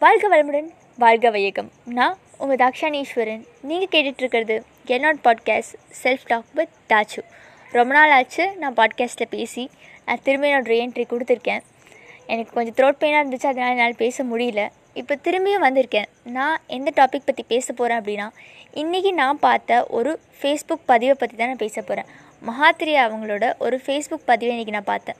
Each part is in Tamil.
வாழ்க வளமுடன் வாழ்க வையகம். நான் உங்கள் தாக்ஷானீஸ்வரன். நீங்கள் கேட்டுட்ருக்கிறது என்னோட podcast self talk with Thachu ரொம்ப நாள் ஆச்சு நான் பாட்காஸ்ட்டில் பேசி நான் திரும்பி என்னோட ரீஎன்ட்ரி கொடுத்துருக்கேன். எனக்கு கொஞ்சம் த்ரோட் பெயினாக இருந்துச்சு அதனால் என்னால் பேச முடியல. இப்போ திரும்பியும் வந்திருக்கேன். நான் எந்த டாபிக் பற்றி பேச போகிறேன் அப்படின்னா இன்றைக்கி நான் பார்த்த ஒரு ஃபேஸ்புக் பதிவை பற்றி தான் நான் பேச போகிறேன் மகாத்ரியா அவங்களோட ஒரு ஃபேஸ்புக் பதிவை இன்றைக்கி நான் பார்த்தேன்.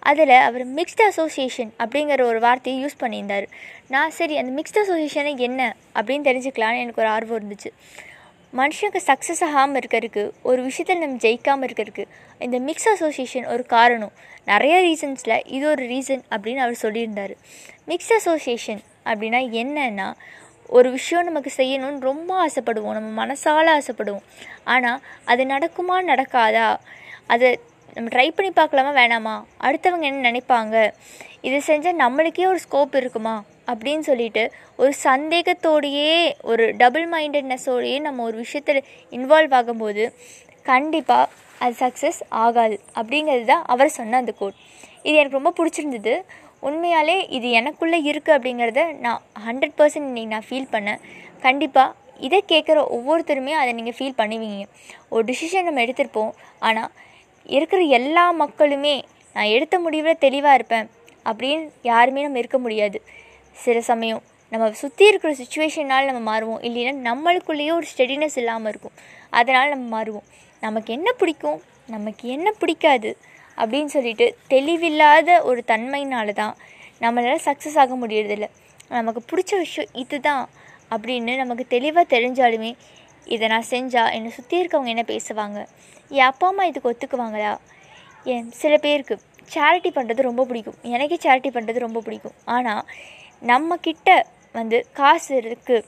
அதில் அவர் மிக்ஸ்ட் அசோசியேஷன் அப்படிங்கிற ஒரு வார்த்தையை யூஸ் பண்ணியிருந்தார். நான் சரி அந்த மிக்ஸ்ட் அசோசியேஷனை என்ன அப்படின்னு தெரிஞ்சுக்கலான்னு எனக்கு ஒரு ஆர்வம் இருந்துச்சு. மனுஷனுக்கு சக்ஸஸ் ஆகாமல் இருக்கிறதுக்கு ஒரு விஷயத்தில் நம்ம ஜெயிக்காமல் இருக்கிறதுக்கு இந்த மிக்ஸ் அசோசியேஷன் ஒரு காரணம். நிறைய ரீசன்ஸில் இது ஒரு ரீசன் அப்படின்னு அவர் சொல்லியிருந்தார். மிக்ஸ் அசோசியேஷன் அப்படின்னா என்னன்னா ஒரு விஷயம் நமக்கு செய்யணும்னு ரொம்ப ஆசைப்படுவோம். நம்ம மனசால் ஆசைப்படுவோம். ஆனால் அது நடக்குமா நடக்காதா? அதை நம்ம ட்ரை பண்ணி பார்க்கலாமா வேணாமா? அடுத்தவங்க என்ன நினைப்பாங்க? இது செஞ்சால் நம்மளுக்கே ஒரு ஸ்கோப் இருக்குமா? அப்படின்னு சொல்லிட்டு ஒரு சந்தேகத்தோடையே ஒரு டபுள் மைண்டட்னஸோடையே நம்ம ஒரு விஷயத்தில் இன்வால்வ் ஆகும்போது கண்டிப்பாக அது சக்ஸஸ் ஆகாது. அப்படிங்கிறது தான் அவர் சொன்ன அந்த கோட் இது எனக்கு ரொம்ப பிடிச்சிருந்தது. உண்மையாலே இது எனக்குள்ளே இருக்குது அப்படிங்கிறத நான் ஹண்ட்ரட் பர்சன்ட் இன்றைக்கி நான் ஃபீல் பண்ணேன். கண்டிப்பாக இதை கேட்குற ஒவ்வொருத்தருமே அதை நீங்கள் ஃபீல் பண்ணுவீங்க. ஒரு டிசிஷன் நம்ம எடுத்திருப்போம். ஆனால் இருக்கிற எல்லா மக்களுமே நான் எடுத்த முடிவில் தெளிவாக இருப்பேன் அப்படின்னு யாருமே நம்ம இருக்க முடியாது. சில சமயம் நம்ம சுற்றி இருக்கிற சுச்சுவேஷனால் நம்ம மாறுவோம். இல்லைன்னா நம்மளுக்குள்ளேயே ஒரு ஸ்டெடினஸ் இல்லாமல் இருக்கும். அதனால் நம்ம மாறுவோம். நமக்கு என்ன பிடிக்கும்? நமக்கு என்ன பிடிக்காது? அப்படின்னு சொல்லிட்டு தெளிவில்லாத ஒரு தன்மையினால தான் நம்மளால் சக்ஸஸ் ஆக முடியறதில்ல. நமக்கு பிடிச்ச விஷயம் இதுதான் அப்படின்னு நமக்கு தெளிவாக தெரிஞ்சாலுமே இதை நான் செஞ்சால் என்னை சுற்றி இருக்கவங்க என்ன பேசுவாங்க? என் அப்பா அம்மா இதுக்கு ஒத்துக்குவாங்களா? என் சில பேருக்கு சேரிட்டி பண்ணுறது ரொம்ப பிடிக்கும். எனக்கே சேரிட்டி பண்ணுறது ரொம்ப பிடிக்கும். ஆனால் நம்மக்கிட்ட வந்து காசு இருக்குது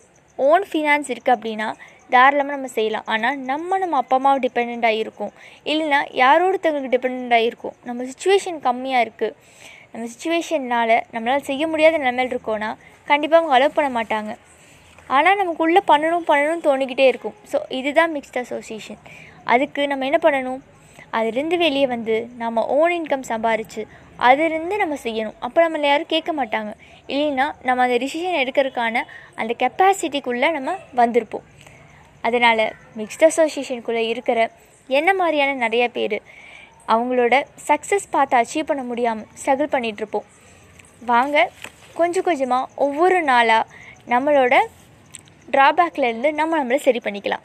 ஓன் ஃபினான்ஸ் இருக்குது அப்படின்னா தாராளமாக நம்ம செய்யலாம். ஆனால் நம்ம நம்ம அப்பா அம்மாவை டிபெண்ட்டாக இருக்கும். இல்லைன்னா யாரோடத்தவங்களுக்கு டிபெண்ட்டாக இருக்கும். நம்ம சுச்சுவேஷன் கம்மியாக இருக்குது நம்ம சுச்சுவேஷன்னால் நம்மளால் செய்ய முடியாத நிலைமையில் இருக்கோன்னா கண்டிப்பாக அவங்க அலோவ் பண்ண மாட்டாங்க. ஆனால் நமக்குள்ளே பண்ணணும் பண்ணணும்னு தோணிக்கிட்டே இருக்கும். ஸோ இதுதான் மிக்ஸ்ட் அசோசியேஷன் அதுக்கு நம்ம என்ன பண்ணணும்? அதுலேருந்து வெளியே வந்து நம்ம ஓன் இன்கம் சம்பாரித்து அதுலேருந்து நம்ம செய்யணும். அப்போ நம்மளை யாரும் கேட்க மாட்டாங்க. இல்லைன்னா நம்ம அந்த டிசிஷன் எடுக்கிறதுக்கான அந்த கெப்பாசிட்டிக்குள்ளே நம்ம வந்திருப்போம். அதனால் மிக்ஸ்ட் அசோசியேஷனுக்குள்ளே இருக்கிற என்ன மாதிரியான நிறைய பேர் அவங்களோட சக்ஸஸ் பார்த்து அச்சீவ் பண்ண முடியாமல் ஸ்ட்ரகிள் பண்ணிகிட்ருப்போம் வாங்க கொஞ்சம் கொஞ்சமாக ஒவ்வொரு நாளாக நம்மளோட ட்ராபேக்லேருந்து நம்ம நம்மளை சரி பண்ணிக்கலாம்.